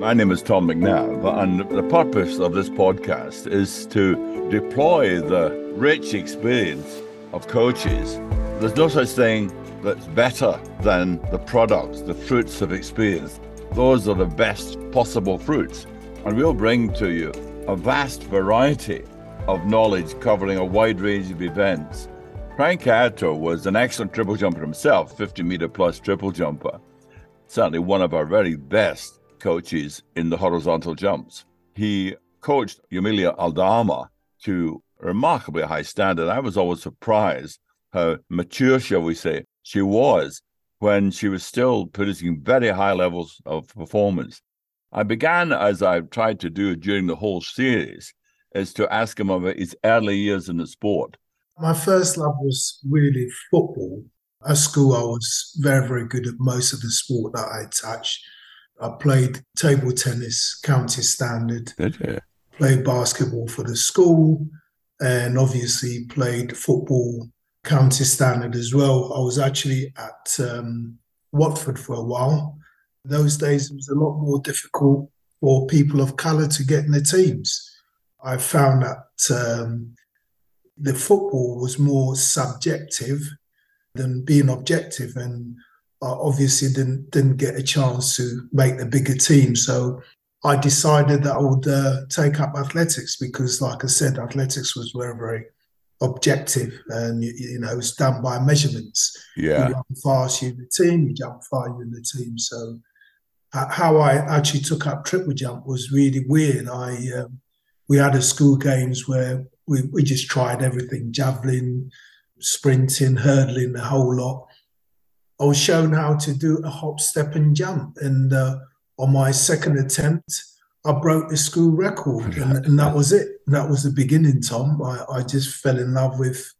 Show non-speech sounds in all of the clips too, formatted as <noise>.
My name is Tom McNab, and the purpose of this podcast is to deploy the rich experience of coaches. There's no such thing that's better than the products, the fruits of experience. Those are the best possible fruits. And we'll bring to you a vast variety of knowledge covering a wide range of events. Frank Attoh was an excellent triple jumper himself, 50 meter plus triple jumper. Certainly one of our very best coaches in the horizontal jumps. He coached Yamile Aldama to remarkably high standard. I was always surprised how mature, shall we say, she was when she was still producing very high levels of performance. I began, as I've tried to do during the whole series, is to ask him about his early years in the sport. My first love was really football. At school, I was very, very good at most of the sport that I touched. I played table tennis, county standard, played basketball for the school, and obviously played football, county standard as well. I was actually at um, Watford for a while. Those days, it was a lot more difficult for people of colour to get in the teams. I found that um, the football was more subjective than being objective, and I obviously didn't didn't get a chance to make the bigger team. So I decided that I would uh, take up athletics because, like I said, athletics was very very objective, and you, you know it was done by measurements. Yeah, you jump fast, you in the team. You jump far, you're in the team. So how I actually took up triple jump was really weird. I um, we had a school games where we, we just tried everything javelin, sprinting, hurdling, the whole lot. I was shown how to do a hop, step, and jump. And uh, on my second attempt, I broke the school record. <laughs> And, and that was it. And that was the beginning, Tom. I, I just fell in love with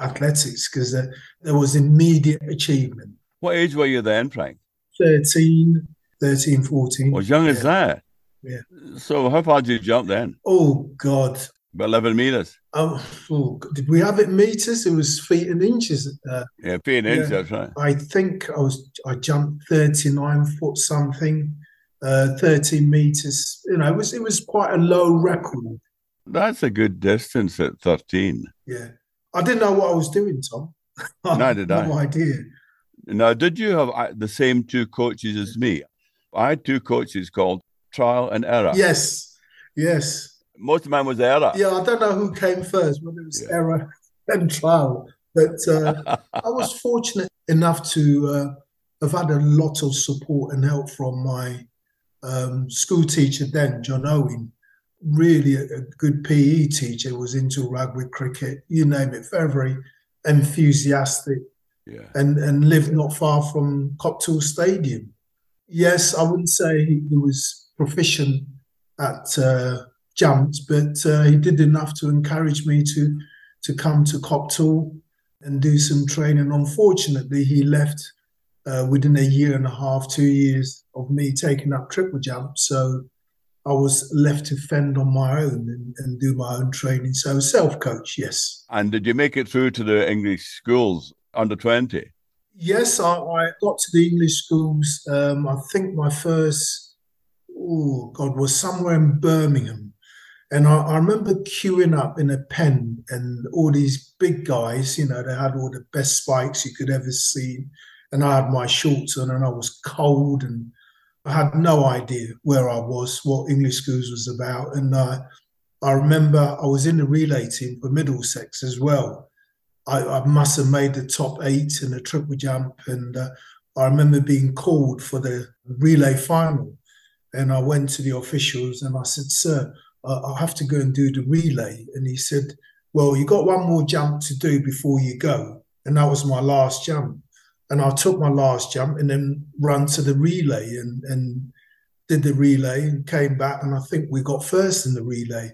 athletics because there, there was immediate achievement. What age were you then, Frank? 13, 13, 14. Well, young yeah. as that. Yeah. So how far did you jump then? Oh God. About eleven meters. Oh, oh, did we have it meters? It was feet and inches. Uh, yeah, feet and yeah. inches. That's right. I think I was. I jumped thirty nine foot something, uh, thirteen meters. You know, it was it was quite a low record. That's a good distance at thirteen. Yeah, I didn't know what I was doing, Tom. <laughs> Neither did I. No idea. Now, did you have uh, the same two coaches as me? I had two coaches called trial and error. Yes, yes. Most of mine was error. Yeah, I don't know who came first, whether it was yeah. error <laughs> and trial. But uh, <laughs> I was fortunate enough to uh, have had a lot of support and help from my um, school teacher then, John Owen. Really a, a, good PE teacher, was into rugby, cricket, you name it, very, very enthusiastic. Yeah. And, and lived not far from Copthall Stadium. Yes, I wouldn't say he was proficient at uh, jumps, but uh, he did enough to encourage me to to come to Copthall and do some training. Unfortunately, he left uh, within a year and a half, two years of me taking up triple jump. So I was left to fend on my own and, and do my own training. So self coach, yes. And did you make it through to the English schools under 20? Yes, I, I got to the English schools. Um, I think my first oh God, was somewhere in Birmingham. And I, I, remember queuing up in a pen and all these big guys, you know, they had all the best spikes you could ever see. And I had my shorts on and I was cold and I had no idea where I was, what English schools was about. And uh, I remember I was in the relay team for Middlesex as well. I, I must have made the top eight in the triple jump. And uh, I remember being called for the relay final and I went to the officials and I said, Sir, I have to go and do the relay. And he said, Well, you got one more jump to do before you go. And that was my last jump. And I took my last jump and then ran to the relay and, and did the relay and came back. And I think we got first in the relay.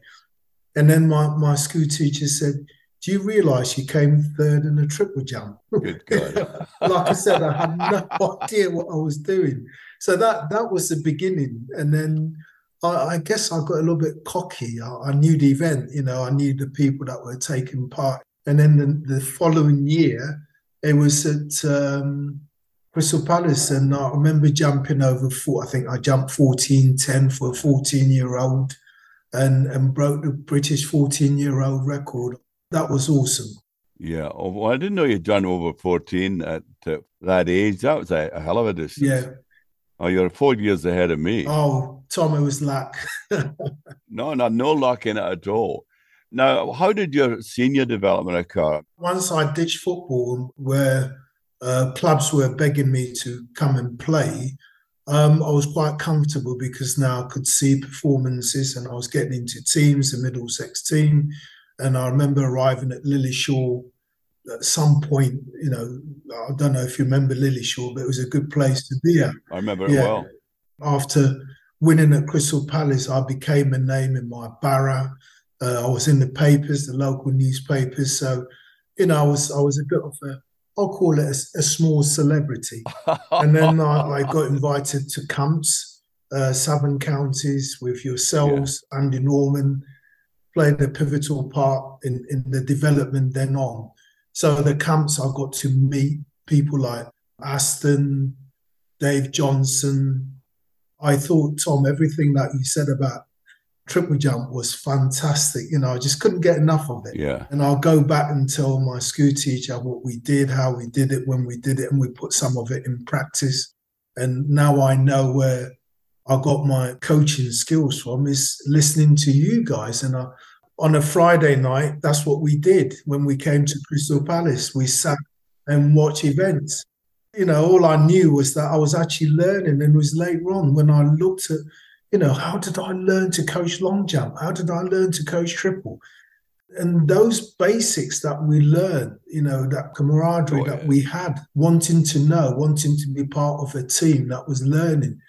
And then my, my school teacher said, do you realize you came third in the triple jump? Good God. <laughs> like I said, I had no <laughs> idea what I was doing. So that that was the beginning. And then I, I guess I got a little bit cocky. I, I, knew the event, you know, I knew the people that were taking part. And then the, the following year, it was at um, Crystal Palace, and I remember jumping over four. I think I jumped fourteen ten for a fourteen year old, and and broke the British fourteen year old record. That was awesome. Yeah. Oh, well, I didn't know you'd done over 14 at uh, that age. That was a, a, hell of a distance. Yeah. Oh, you're four years ahead of me. Oh, Tom, it was luck. <laughs> no, no, no luck in it at all. Now, how did your senior development occur? Once I ditched football, where uh, clubs were begging me to come and play, um, I was quite comfortable because now I could see performances and I was getting into teams, the Middlesex team. And I remember arriving at Lilleshall at some point, you know, I don't know if you remember Lilleshall, but it was a good place to be at. I remember yeah. it well. After winning at Crystal Palace, I became a name in my borough. Uh, I was in the papers, the local newspapers. So, you know, I was I was a bit of a I'll call it a, a small celebrity. <laughs> and then I, I, got invited to camps, uh, Southern Counties, with yourselves, yeah. Andy Norman, played a pivotal part in, in the development then on. So the camps, I got to meet people like Aston, Dave Johnson. I thought, Tom, everything that you said about triple jump was fantastic. You know, I just couldn't get enough of it. Yeah. And I'll go back and tell my school teacher what we did, how we did it, when we did it, and we put some of it in practice. And now I know where I got my coaching skills from is listening to you guys. And I, on a Friday night, that's what we did when we came to Crystal Palace. We sat and watched events. You know, all I knew was that I was actually learning, and it was later on when I looked at you know, how did I learn to coach long jump? How did I learn to coach triple? And those basics that we learned, you know, that camaraderie oh, yeah. that we had, wanting to know, wanting to be part of a team that was learning,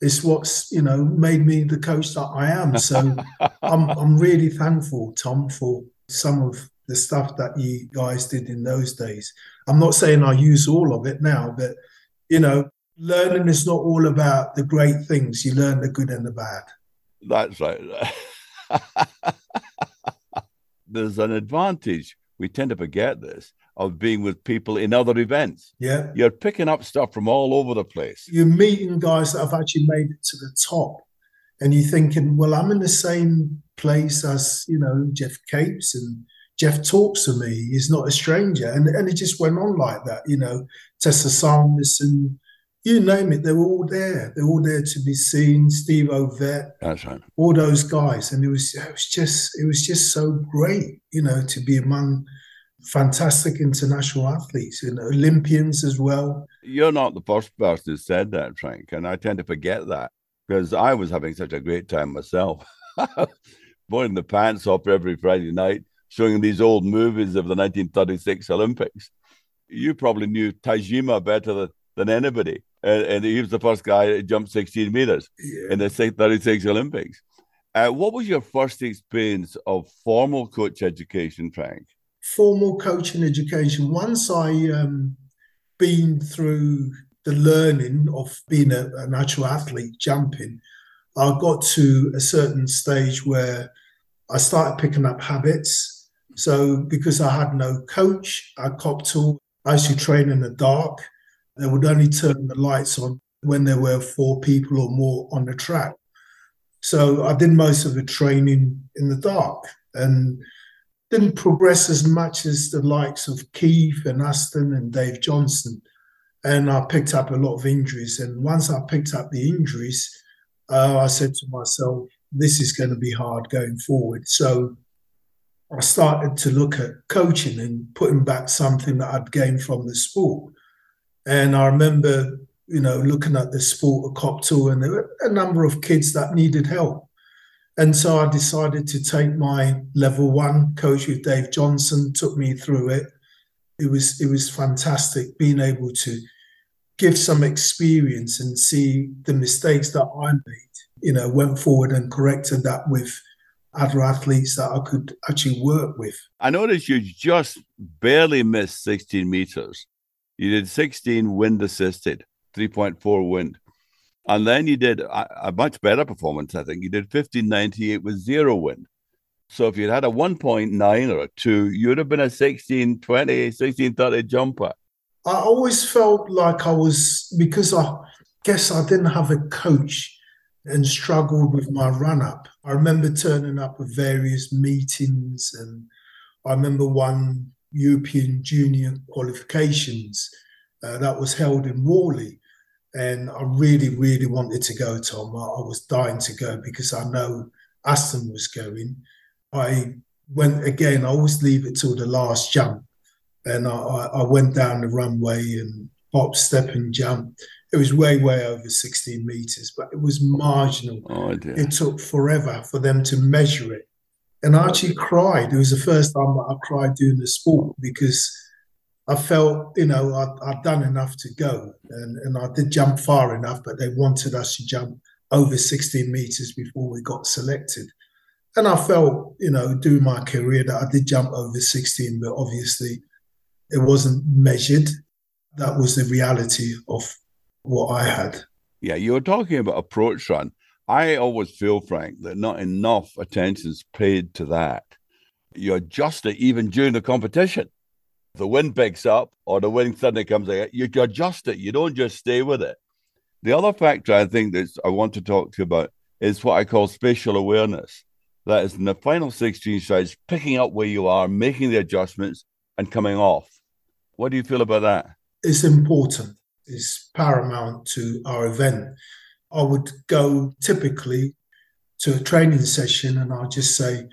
is what's you know made me the coach that I am. So <laughs> I'm I'm really thankful, Tom, for some of the stuff that you guys did in those days. I'm not saying I use all of it now, but you know, learning is not all about the great things. You learn the good and the bad. That's right. <laughs> There's an advantage. We tend to forget this of being with people in other events. Yeah. You're picking up stuff from all over the place. You're meeting guys that have actually made it to the top. And you're thinking, well, I'm in the same place as, you know, Geoff Capes and Jeff talks to me. He's not a stranger. And, and it just went on like that, you know, Tessa and you name it, they were all there. They were all there to be seen. Steve Ovett, that's right. All those guys, and it was it was just it was just so great, you know, to be among fantastic international athletes and Olympians as well. You're not the first person who said that, Frank, and I tend to forget that because I was having such a great time myself, <laughs> putting the pants off every Friday night, showing these old movies of the 1936 Olympics. You probably knew Tajima better than, than anybody and, and he was the first guy to jump 16 meters yeah. in the 36 Olympics. Uh, what was your first experience of formal coach education, Frank? Formal coaching education. Once I um, been through the learning of being a, a natural athlete, jumping, I got to a certain stage where I started picking up habits. So because I had no coach at Copthall, I used to train in the dark. They would only turn the lights on when there were four people or more on the track. So I did most of the training in the dark and didn't progress as much as the likes of Keith and Aston and Dave Johnson. And I picked up a lot of injuries. And once I picked up the injuries, uh, I said to myself, this is going to be hard going forward. So I started to look at coaching and putting back something that I'd gained from the sport. And I remember, you know, looking at the sport of Copthall, and there were a number of kids that needed help. And so I decided to take my level one coach with Dave Johnson, took me through it. It was it was fantastic being able to give some experience and see the mistakes that I made. You know, went forward and corrected that with other athletes that I could actually work with. I noticed you just barely missed 16 meters. You did 16 wind assisted, 3.4 wind. And then you did a, a, much better performance, I think. You did 1598 with zero win. So if you'd had a 1.9 or a 2, you'd have been a 1620, 1630 jumper. I always felt like I was because I guess I didn't have a coach and struggled with my run up. I remember turning up at various meetings, and I remember one European Junior qualifications uh, that was held in Whalley. And I really, really wanted to go, Tom. I, I was dying to go because I know Aston was going. I went again, I always leave it till the last jump. And I, I went down the runway and hop, step, and jump. It was way, way over 16 meters, but it was marginal. Oh, dear. It took forever for them to measure it. And I actually cried. It was the first time that I cried doing the sport because I felt, you know, i had done enough to go. And, and I did jump far enough, but they wanted us to jump over 16 meters before we got selected. And I felt, you know, doing my career that I did jump over 16, but obviously it wasn't measured. That was the reality of what I had. Yeah, you were talking about approach run. I always feel, Frank, that not enough attention is paid to that. You're just even during the competition. The wind picks up or the wind suddenly comes out, you adjust it. You don't just stay with it. The other factor I think that I want to talk to you about is what I call spatial awareness. That is in the final 16 strides, picking up where you are, making the adjustments, and coming off. What do you feel about that? It's important. It's paramount to our event. I would go typically to a training session and I'll just say,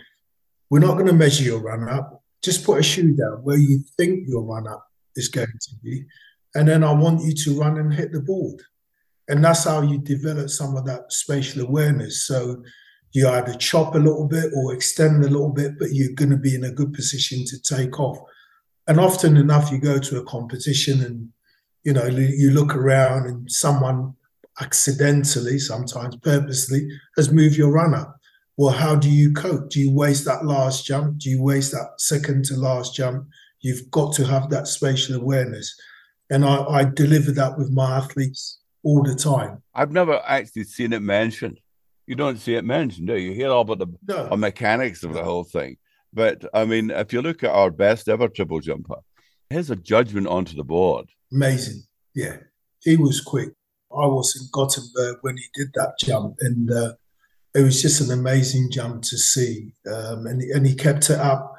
We're not going to measure your run up. Just put a shoe down where you think your run up is going to be. And then I want you to run and hit the board. And that's how you develop some of that spatial awareness. So you either chop a little bit or extend a little bit, but you're going to be in a good position to take off. And often enough, you go to a competition and you know you look around and someone accidentally, sometimes purposely, has moved your runner. Well, how do you cope? Do you waste that last jump? Do you waste that second to last jump? You've got to have that spatial awareness. And I, I deliver that with my athletes all the time. I've never actually seen it mentioned. You don't see it mentioned, do you? You hear all about the no. mechanics of the whole thing. But I mean, if you look at our best ever triple jumper, here's a judgment onto the board. Amazing. Yeah. He was quick. I was in Gothenburg when he did that jump, and uh, it was just an amazing jump to see. Um, and, and he kept it up.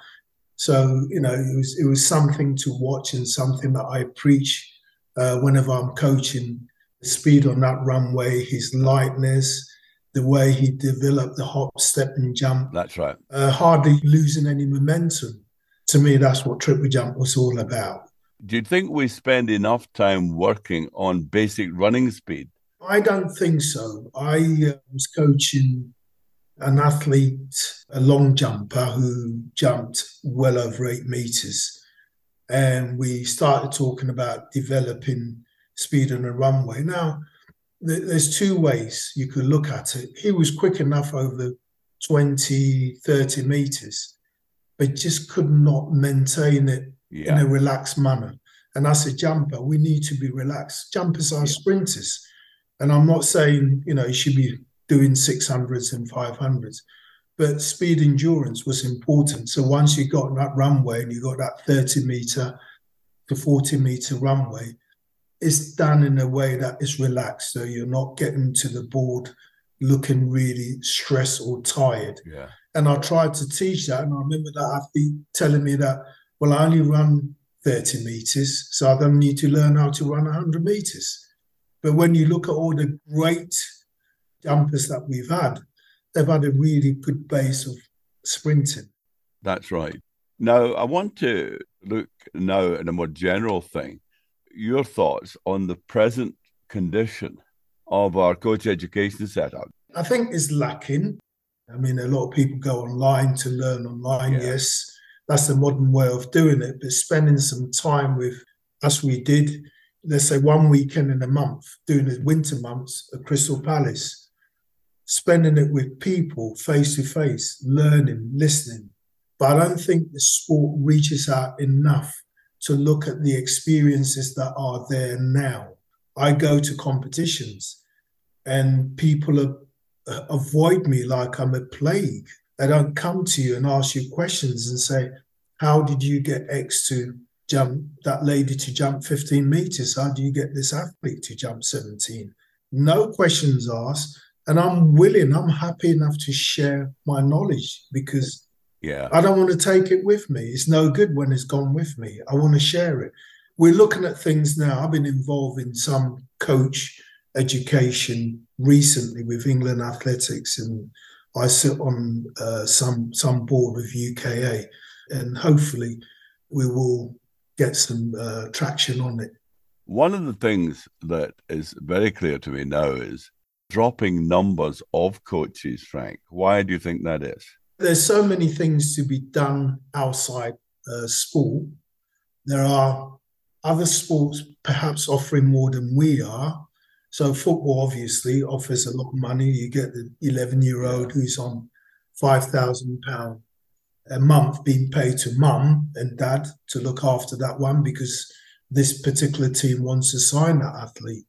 So, you know, it was, it was something to watch and something that I preach uh, whenever I'm coaching speed on that runway, his lightness, the way he developed the hop, step, and jump. That's right. Uh, hardly losing any momentum. To me, that's what triple jump was all about. Do you think we spend enough time working on basic running speed? I don't think so. I uh, was coaching an athlete, a long jumper who jumped well over eight meters. And we started talking about developing speed on a runway. Now, there's two ways you could look at it. He was quick enough over 20, 30 meters, but just could not maintain it yeah. in a relaxed manner. And as a jumper, we need to be relaxed. Jumpers are yeah. sprinters. And I'm not saying, you know, you should be doing 600s and 500s, but speed endurance was important. So once you got that runway and you got that 30 meter to 40 meter runway, it's done in a way that is relaxed. So you're not getting to the board looking really stressed or tired. Yeah. And I tried to teach that. And I remember that athlete telling me that, well, I only run 30 meters, so I don't need to learn how to run 100 meters. But when you look at all the great jumpers that we've had, they've had a really good base of sprinting. That's right. Now, I want to look now at a more general thing your thoughts on the present condition of our coach education setup. I think it's lacking. I mean, a lot of people go online to learn online. Yeah. Yes, that's the modern way of doing it. But spending some time with, as we did, let's say one weekend in a month, doing the winter months at Crystal Palace, spending it with people face to face, learning, listening. But I don't think the sport reaches out enough to look at the experiences that are there now. I go to competitions and people avoid me like I'm a plague. They don't come to you and ask you questions and say, How did you get X to jump that lady to jump 15 meters? How do you get this athlete to jump 17? No questions asked. And I'm willing, I'm happy enough to share my knowledge because yeah. I don't want to take it with me. It's no good when it's gone with me. I want to share it. We're looking at things now. I've been involved in some coach education recently with England Athletics, and I sit on uh, some some board with UKA, and hopefully we will get some uh, traction on it. One of the things that is very clear to me now is dropping numbers of coaches, Frank. Why do you think that is? There's so many things to be done outside uh, sport. There are other sports perhaps offering more than we are. So football obviously offers a lot of money. You get the 11 year old who's on five thousand pound a month being paid to mum and dad to look after that one because this particular team wants to sign that athlete.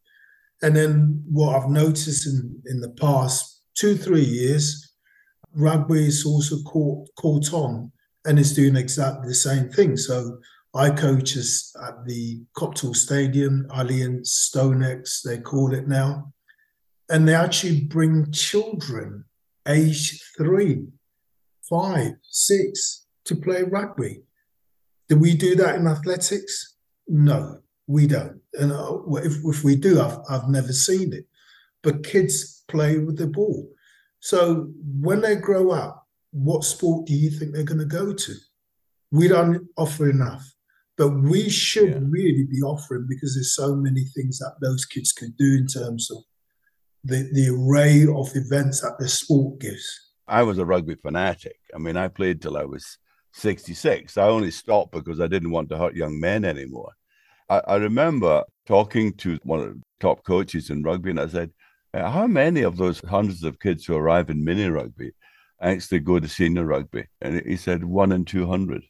And then what I've noticed in, in the past two, three years, rugby is also caught, caught on and is doing exactly the same thing. So I coach us at the Copthall Stadium, Allianz StoneX, they call it now. And they actually bring children age three, five, six to play rugby. Do we do that in athletics? No we don't. And uh, if, if we do, I've, I've never seen it. But kids play with the ball. So when they grow up, what sport do you think they're going to go to? We don't offer enough, but we should yeah. really be offering because there's so many things that those kids can do in terms of the, the array of events that the sport gives. I was a rugby fanatic. I mean, I played till I was 66. I only stopped because I didn't want to hurt young men anymore. I, I remember talking to one of the top coaches in rugby, and I said, uh, How many of those hundreds of kids who arrive in mini rugby actually go to senior rugby? And he said, One in 200.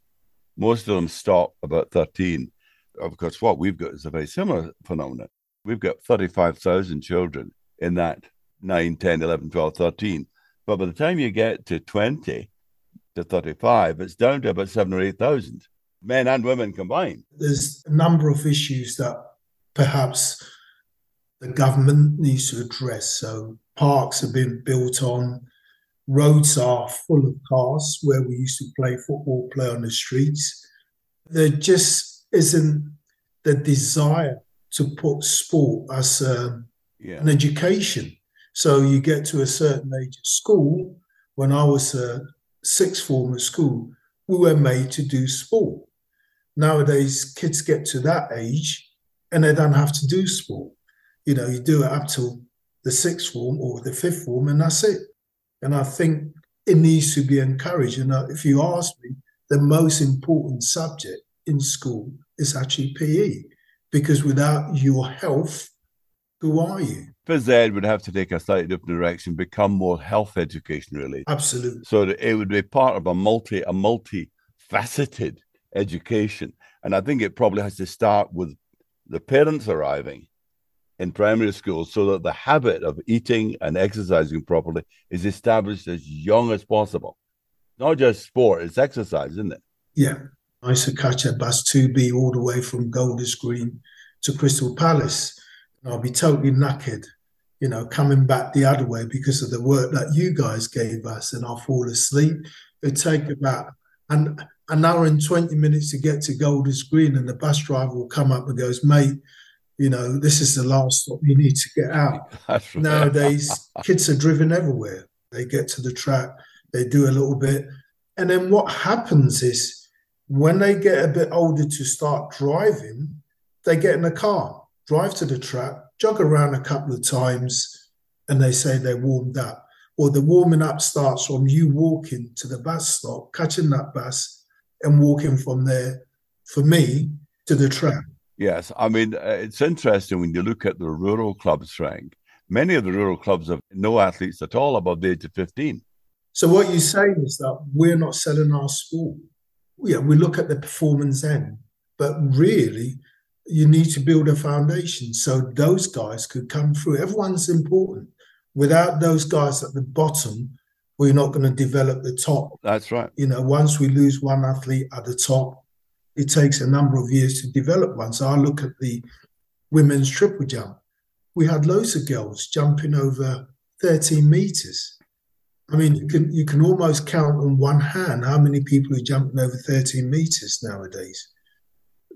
Most of them stop about 13. Of course, what we've got is a very similar phenomenon. We've got 35,000 children in that 9, 10, 11, 12, 13. But by the time you get to 20 to 35, it's down to about seven or 8,000 men and women combined. There's a number of issues that perhaps the government needs to address. So parks have been built on, roads are full of cars where we used to play football, play on the streets. There just isn't the desire to put sport as a, yeah. an education. So you get to a certain age at school. When I was a sixth form at school, we were made to do sport nowadays kids get to that age and they don't have to do sport. You know, you do it up till the sixth form or the fifth form, and that's it. And I think it needs to be encouraged. And if you ask me, the most important subject in school is actually PE, because without your health, who are you? Phys Ed would have to take a slightly different direction, become more health education really. Absolutely. So that it would be part of a multi a multi-faceted education. And I think it probably has to start with the parents arriving in primary school so that the habit of eating and exercising properly is established as young as possible. Not just sport, it's exercise, isn't it? Yeah. I used to catch a bus 2B all the way from Golders Green to Crystal Palace. I'll be totally knackered, you know, coming back the other way because of the work that you guys gave us. And I'll fall asleep. It'd take about, and an hour and 20 minutes to get to Golders Green, and the bus driver will come up and goes, mate, you know, this is the last stop. You need to get out. <laughs> Nowadays, kids are driven everywhere. They get to the track, they do a little bit. And then what happens is when they get a bit older to start driving, they get in a car, drive to the track, jog around a couple of times, and they say they're warmed up. Or the warming up starts from you walking to the bus stop, catching that bus, and walking from there, for me, to the track. Yes, I mean, uh, it's interesting when you look at the rural clubs, Frank. Many of the rural clubs have no athletes at all above the age of 15. So, what you're saying is that we're not selling our sport. Yeah, we look at the performance end, but really, you need to build a foundation so those guys could come through. Everyone's important. Without those guys at the bottom, we're not going to develop the top. That's right. You know, once we lose one athlete at the top, it takes a number of years to develop one. So I look at the women's triple jump. We had loads of girls jumping over 13 meters. I mean, you can you can almost count on one hand how many people are jumping over 13 meters nowadays.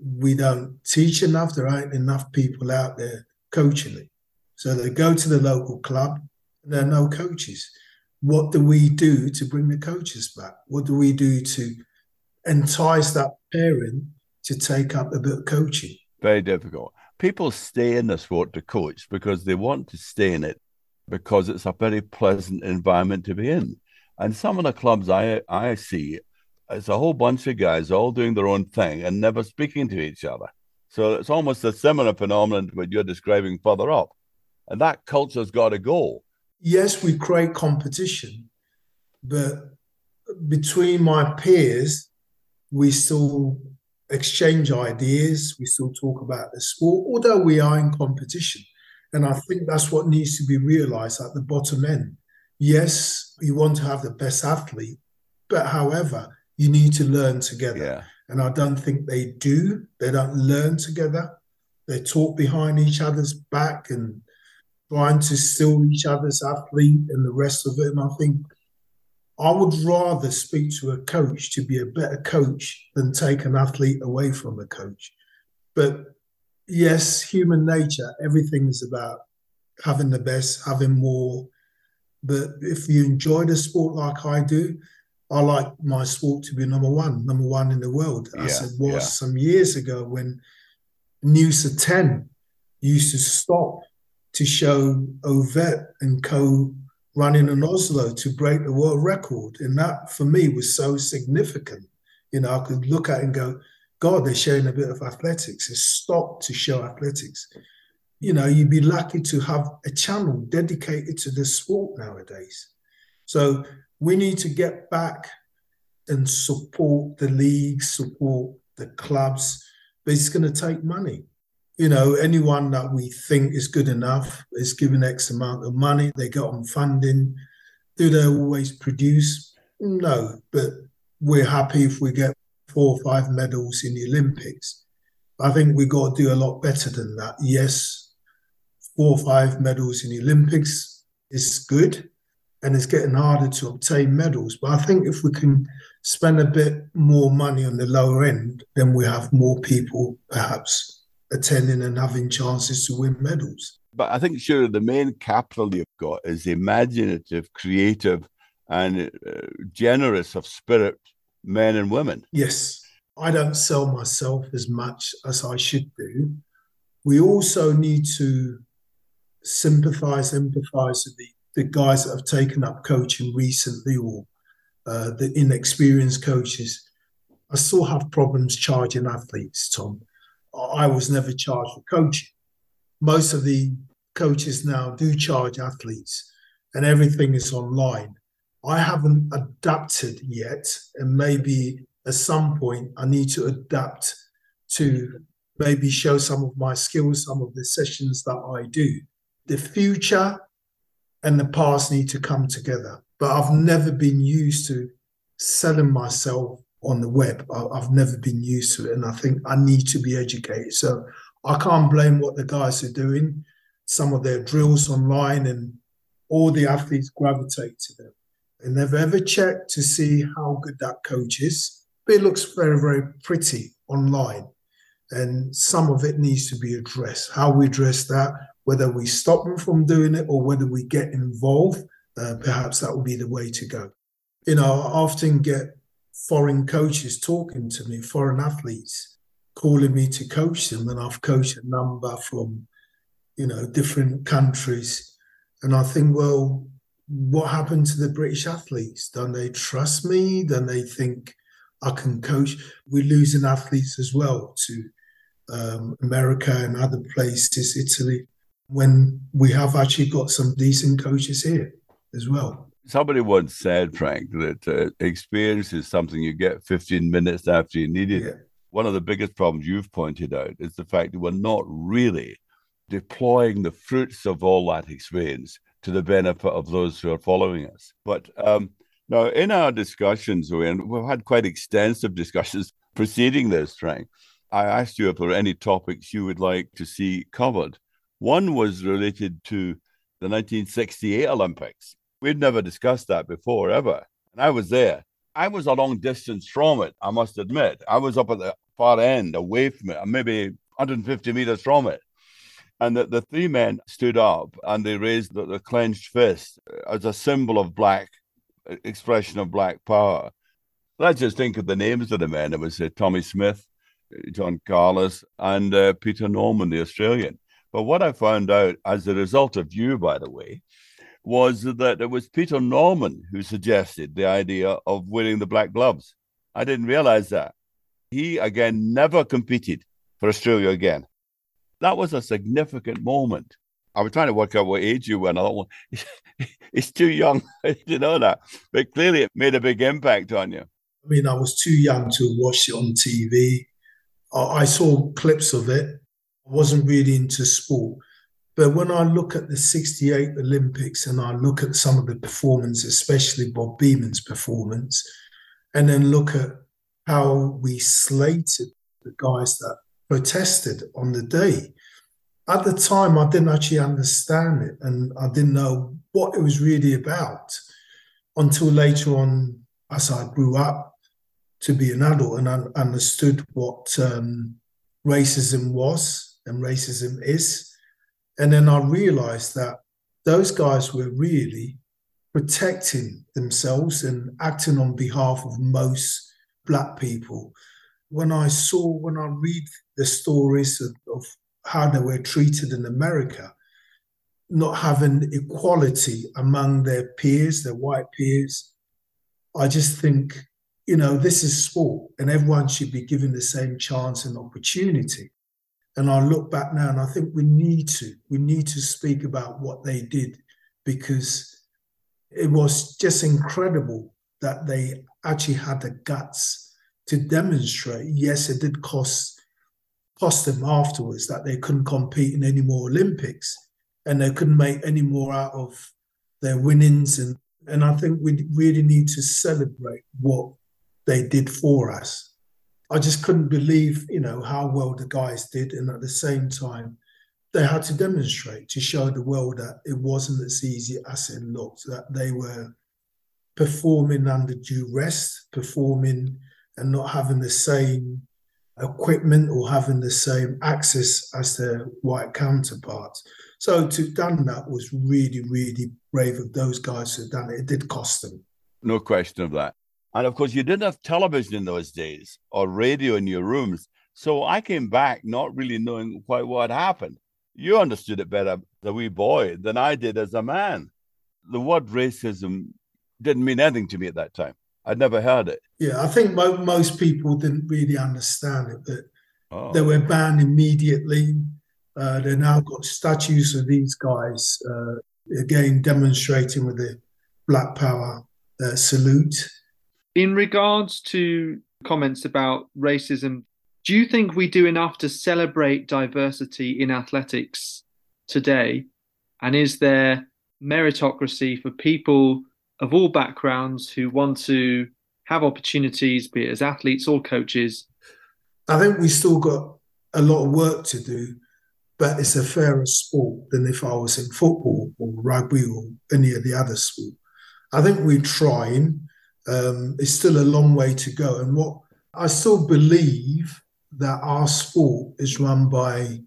We don't teach enough. There aren't enough people out there coaching it. So they go to the local club, there are no coaches. What do we do to bring the coaches back? What do we do to entice that parent to take up a bit of coaching? Very difficult. People stay in the sport to coach because they want to stay in it because it's a very pleasant environment to be in. And some of the clubs I I see, it's a whole bunch of guys all doing their own thing and never speaking to each other. So it's almost a similar phenomenon to what you're describing further up. And that culture's got to go. Yes, we create competition, but between my peers, we still exchange ideas, we still talk about the sport, although we are in competition. And I think that's what needs to be realized at the bottom end. Yes, you want to have the best athlete, but however, you need to learn together. Yeah. And I don't think they do. They don't learn together. They talk behind each other's back and trying to steal each other's athlete and the rest of it. And I think I would rather speak to a coach to be a better coach than take an athlete away from a coach. But yes, human nature, everything is about having the best, having more. But if you enjoy the sport like I do, I like my sport to be number one, number one in the world. Yeah, I said was yeah. some years ago when News at 10 used to stop to show Ovett and co running in Oslo to break the world record. And that for me was so significant. You know, I could look at it and go, God, they're showing a bit of athletics. It's stopped to show athletics. You know, you'd be lucky to have a channel dedicated to this sport nowadays. So we need to get back and support the league, support the clubs, but it's going to take money. You know, anyone that we think is good enough is given X amount of money, they get on funding. Do they always produce? No, but we're happy if we get four or five medals in the Olympics. I think we got to do a lot better than that. Yes, four or five medals in the Olympics is good, and it's getting harder to obtain medals. But I think if we can spend a bit more money on the lower end, then we have more people perhaps attending and having chances to win medals. But I think, sure, the main capital you've got is imaginative, creative, and uh, generous of spirit men and women. Yes. I don't sell myself as much as I should do. We also need to sympathize, empathize with the, the guys that have taken up coaching recently or uh, the inexperienced coaches. I still have problems charging athletes, Tom. I was never charged for coaching. Most of the coaches now do charge athletes, and everything is online. I haven't adapted yet, and maybe at some point I need to adapt to maybe show some of my skills, some of the sessions that I do. The future and the past need to come together, but I've never been used to selling myself on the web. I've never been used to it, and I think I need to be educated. So I can't blame what the guys are doing. Some of their drills online, and all the athletes gravitate to them and they've ever checked to see how good that coach is. But it looks very, very pretty online. And some of it needs to be addressed. How we address that, whether we stop them from doing it or whether we get involved, uh, perhaps that would be the way to go. You know, I often get foreign coaches talking to me, foreign athletes, calling me to coach them. And I've coached a number from, you know, different countries. And I think, well, what happened to the British athletes? Don't they trust me? Don't they think I can coach? We're losing athletes as well to um, America and other places, Italy, when we have actually got some decent coaches here as well. Somebody once said, Frank, that uh, experience is something you get 15 minutes after you need it. Yeah. One of the biggest problems you've pointed out is the fact that we're not really deploying the fruits of all that experience to the benefit of those who are following us. But um, now, in our discussions, and we've had quite extensive discussions <laughs> preceding this, Frank, I asked you if there were any topics you would like to see covered. One was related to the 1968 Olympics. We'd never discussed that before, ever. And I was there. I was a long distance from it, I must admit. I was up at the far end, away from it, maybe 150 meters from it. And the, the three men stood up and they raised the, the clenched fist as a symbol of black expression of black power. Let's just think of the names of the men. It was uh, Tommie Smith, John Carlos, and uh, Peter Norman, the Australian. But what I found out as a result of you, by the way, was that it was Peter Norman who suggested the idea of winning the black gloves. I didn't realize that. He, again, never competed for Australia again. That was a significant moment. I was trying to work out what age you were, and I thought, well, <laughs> he's too young <laughs> to know that. But clearly, it made a big impact on you. I mean, I was too young to watch it on TV. I saw clips of it. Wasn't really into sport. But when I look at the 68 Olympics and I look at some of the performance, especially Bob Beamon's performance, and then look at how we slated the guys that protested on the day. At the time, I didn't actually understand it and I didn't know what it was really about until later on, as I grew up to be an adult and I understood what um, racism was and racism is. And then I realized that those guys were really protecting themselves and acting on behalf of most black people. When I saw, when I read the stories of, of how they were treated in America, not having equality among their peers, their white peers, I just think, you know, this is sport and everyone should be given the same chance and opportunity. And I look back now and I think we need to, we need to speak about what they did because it was just incredible that they actually had the guts to demonstrate. Yes, it did cost cost them afterwards that they couldn't compete in any more Olympics and they couldn't make any more out of their winnings. And, and I think we really need to celebrate what they did for us. I just couldn't believe, you know, how well the guys did. And at the same time, they had to demonstrate to show the world that it wasn't as easy as it looked, that they were performing under duress, performing and not having the same equipment or having the same access as their white counterparts. So to have done that was really, really brave of those guys who done it. It did cost them. No question of that. And of course, you didn't have television in those days or radio in your rooms. So I came back not really knowing quite what happened. You understood it better, the wee boy, than I did as a man. The word racism didn't mean anything to me at that time. I'd never heard it. Yeah, I think mo- most people didn't really understand it. That oh. they were banned immediately. Uh, they now got statues of these guys uh, again demonstrating with the Black Power uh, salute. In regards to comments about racism, do you think we do enough to celebrate diversity in athletics today? And is there meritocracy for people of all backgrounds who want to have opportunities, be it as athletes or coaches? I think we still got a lot of work to do, but it's a fairer sport than if I was in football or rugby or any of the other sport. I think we're trying. Um, it's still a long way to go. And what I still believe that our sport is run by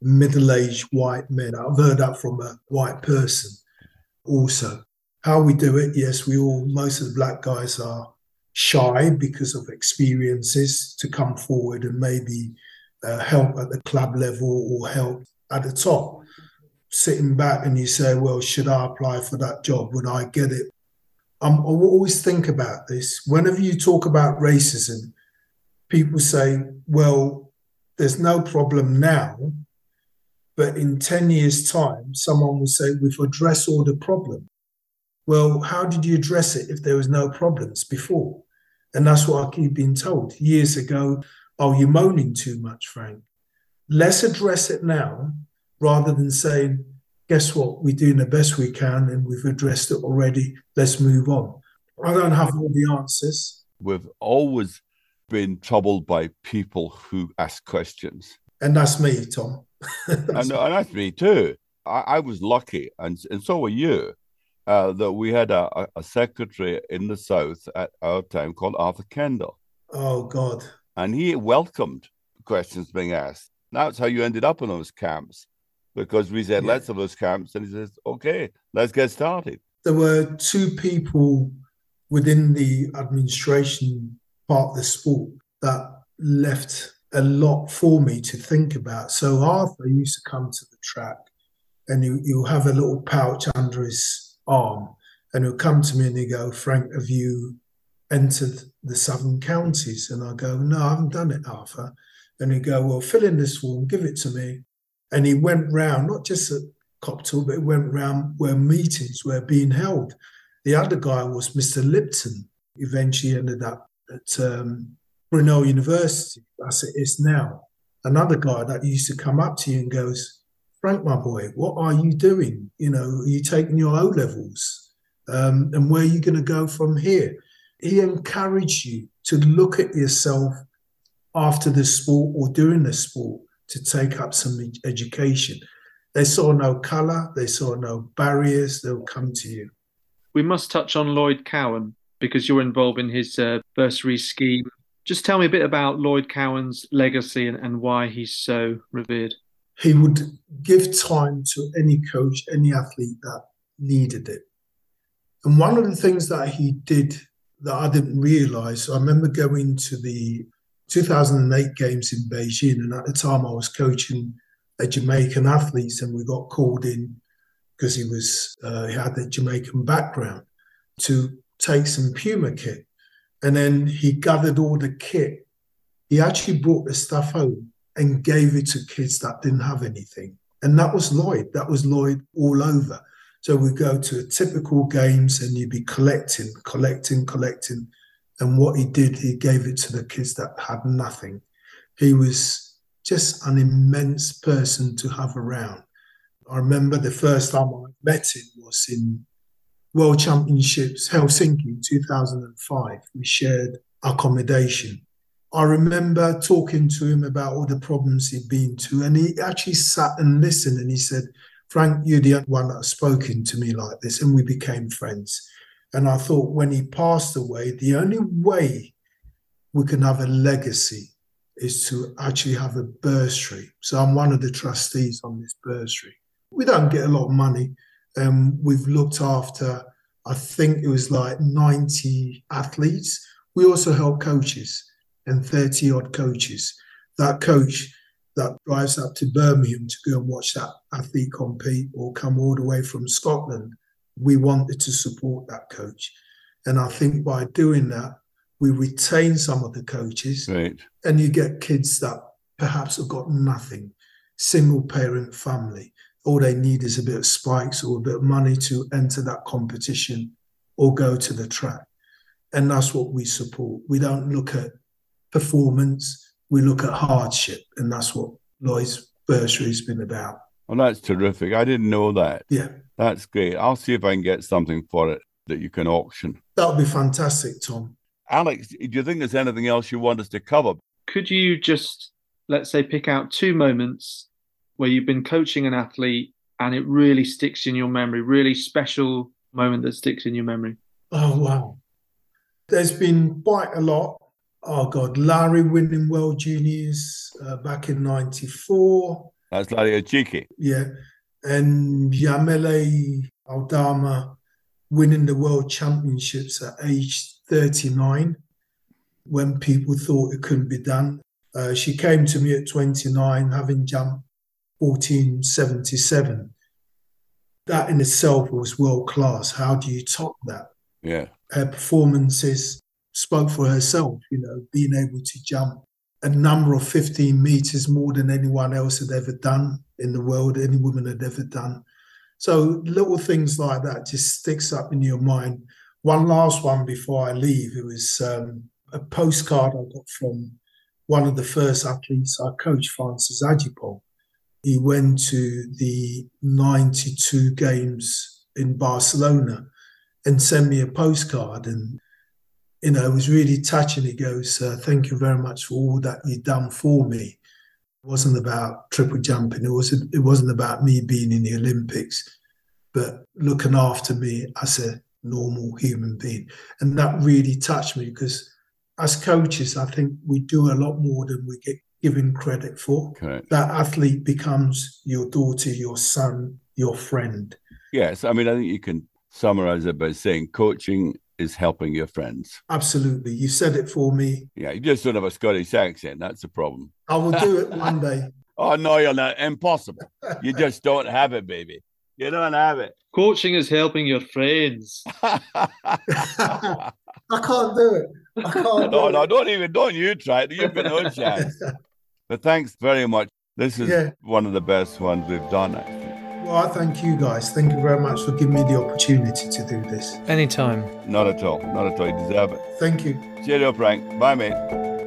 middle-aged white men. I've heard that from a white person also. How we do it, yes, we all, most of the black guys are shy because of experiences to come forward and maybe uh, help at the club level or help at the top. Sitting back and you say, well, should I apply for that job? Would I get it? Um, I always think about this. Whenever you talk about racism, people say, well, there's no problem now, but in 10 years' time, someone will say, we've addressed all the problem. Well, how did you address it if there was no problems before? And that's what I keep being told years ago. Oh, you're moaning too much, Frank. Let's address it now rather than saying, guess what? We're doing the best we can and we've addressed it already. Let's move on. I don't have all the answers. We've always been troubled by people who ask questions. And that's me, Tom. <laughs> and, and, that's me too. I, I, was lucky, and, and so were you, uh, that we had a, a secretary in the South at our time called Arthur Kendall. Oh, God. And he welcomed questions being asked. That's how you ended up in those camps because we said, yeah. let's have those camps. And he says, okay, let's get started. There were two people within the administration part of the sport that left a lot for me to think about. So Arthur used to come to the track and he, he'll have a little pouch under his arm and he'll come to me and he go, Frank, have you entered the southern counties? And I go, no, I haven't done it, Arthur. And he go, well, fill in this form, give it to me. And he went round, not just at Copthall, but he went round where meetings were being held. The other guy was Mr. Lipton. Eventually ended up at um, Brunel University, as it is now. Another guy that used to come up to you and goes, Frank, my boy, what are you doing? You know, are you taking your O levels? Um, and where are you going to go from here? He encouraged you to look at yourself after the sport or during the sport to take up some education. They saw no colour, they saw no barriers, they'll come to you. We must touch on Lloyd Cowan because you're involved in his uh, bursary scheme. Just tell me a bit about Lloyd Cowan's legacy and, and why he's so revered. He would give time to any coach, any athlete that needed it. And one of the things that he did that I didn't realize, I remember going to the 2008 games in Beijing, and at the time I was coaching a Jamaican athlete, and we got called in because he was uh, he had a Jamaican background to take some Puma kit, and then he gathered all the kit. He actually brought the stuff home and gave it to kids that didn't have anything, and that was Lloyd. That was Lloyd all over. So we go to a typical games, and you'd be collecting, collecting, collecting and what he did, he gave it to the kids that had nothing. He was just an immense person to have around. I remember the first time I met him was in World Championships, Helsinki, 2005. We shared accommodation. I remember talking to him about all the problems he'd been to, and he actually sat and listened and he said, Frank, you're the one that's spoken to me like this. And we became friends. And I thought when he passed away, the only way we can have a legacy is to actually have a bursary. So I'm one of the trustees on this bursary. We don't get a lot of money. Um, we've looked after, I think it was like 90 athletes. We also help coaches and 30 odd coaches. That coach that drives up to Birmingham to go and watch that athlete compete or come all the way from Scotland we wanted to support that coach. And I think by doing that, we retain some of the coaches. Right. And you get kids that perhaps have got nothing, single parent family. All they need is a bit of spikes or a bit of money to enter that competition or go to the track. And that's what we support. We don't look at performance, we look at hardship. And that's what Lloyd's bursary has been about. Well, that's terrific. I didn't know that. Yeah. That's great. I'll see if I can get something for it that you can auction. That would be fantastic, Tom. Alex, do you think there's anything else you want us to cover? Could you just, let's say, pick out two moments where you've been coaching an athlete and it really sticks in your memory, really special moment that sticks in your memory? Oh, wow. There's been quite a lot. Oh, God. Larry winning World Juniors uh, back in 94. That's Larry Achike. Yeah. And Yamile Aldama winning the world championships at age 39 when people thought it couldn't be done. Uh, she came to me at 29, having jumped 1477. That in itself was world class. How do you top that? Yeah. Her performances spoke for herself, you know, being able to jump a number of 15 meters more than anyone else had ever done in the world, any woman had ever done. So little things like that just sticks up in your mind. One last one before I leave, it was um, a postcard I got from one of the first athletes I coached, Francis Agyepong. He went to the 92 games in Barcelona and sent me a postcard. And you know, it was really touching. He goes, uh, "Thank you very much for all that you've done for me." It wasn't about triple jumping. It wasn't. It wasn't about me being in the Olympics, but looking after me as a normal human being, and that really touched me because as coaches, I think we do a lot more than we get given credit for. Correct. That athlete becomes your daughter, your son, your friend. Yes, I mean, I think you can summarize it by saying coaching is helping your friends. Absolutely. You said it for me. Yeah, you just don't have a Scottish accent. That's the problem. I will do it <laughs> one day. Oh, no, you're not. Impossible. You just don't have it, baby. You don't have it. Coaching is helping your friends. <laughs> I can't do it. I can't. no, do no, it. don't even, don't you try it. You've got no <laughs> chance. But thanks very much. This is Yeah. one of the best ones we've done, actually. Well, I thank you guys. Thank you very much for giving me the opportunity to do this. Anytime. Not at all. Not at all. You deserve it. Thank you. Cheerio, Frank. Bye, mate.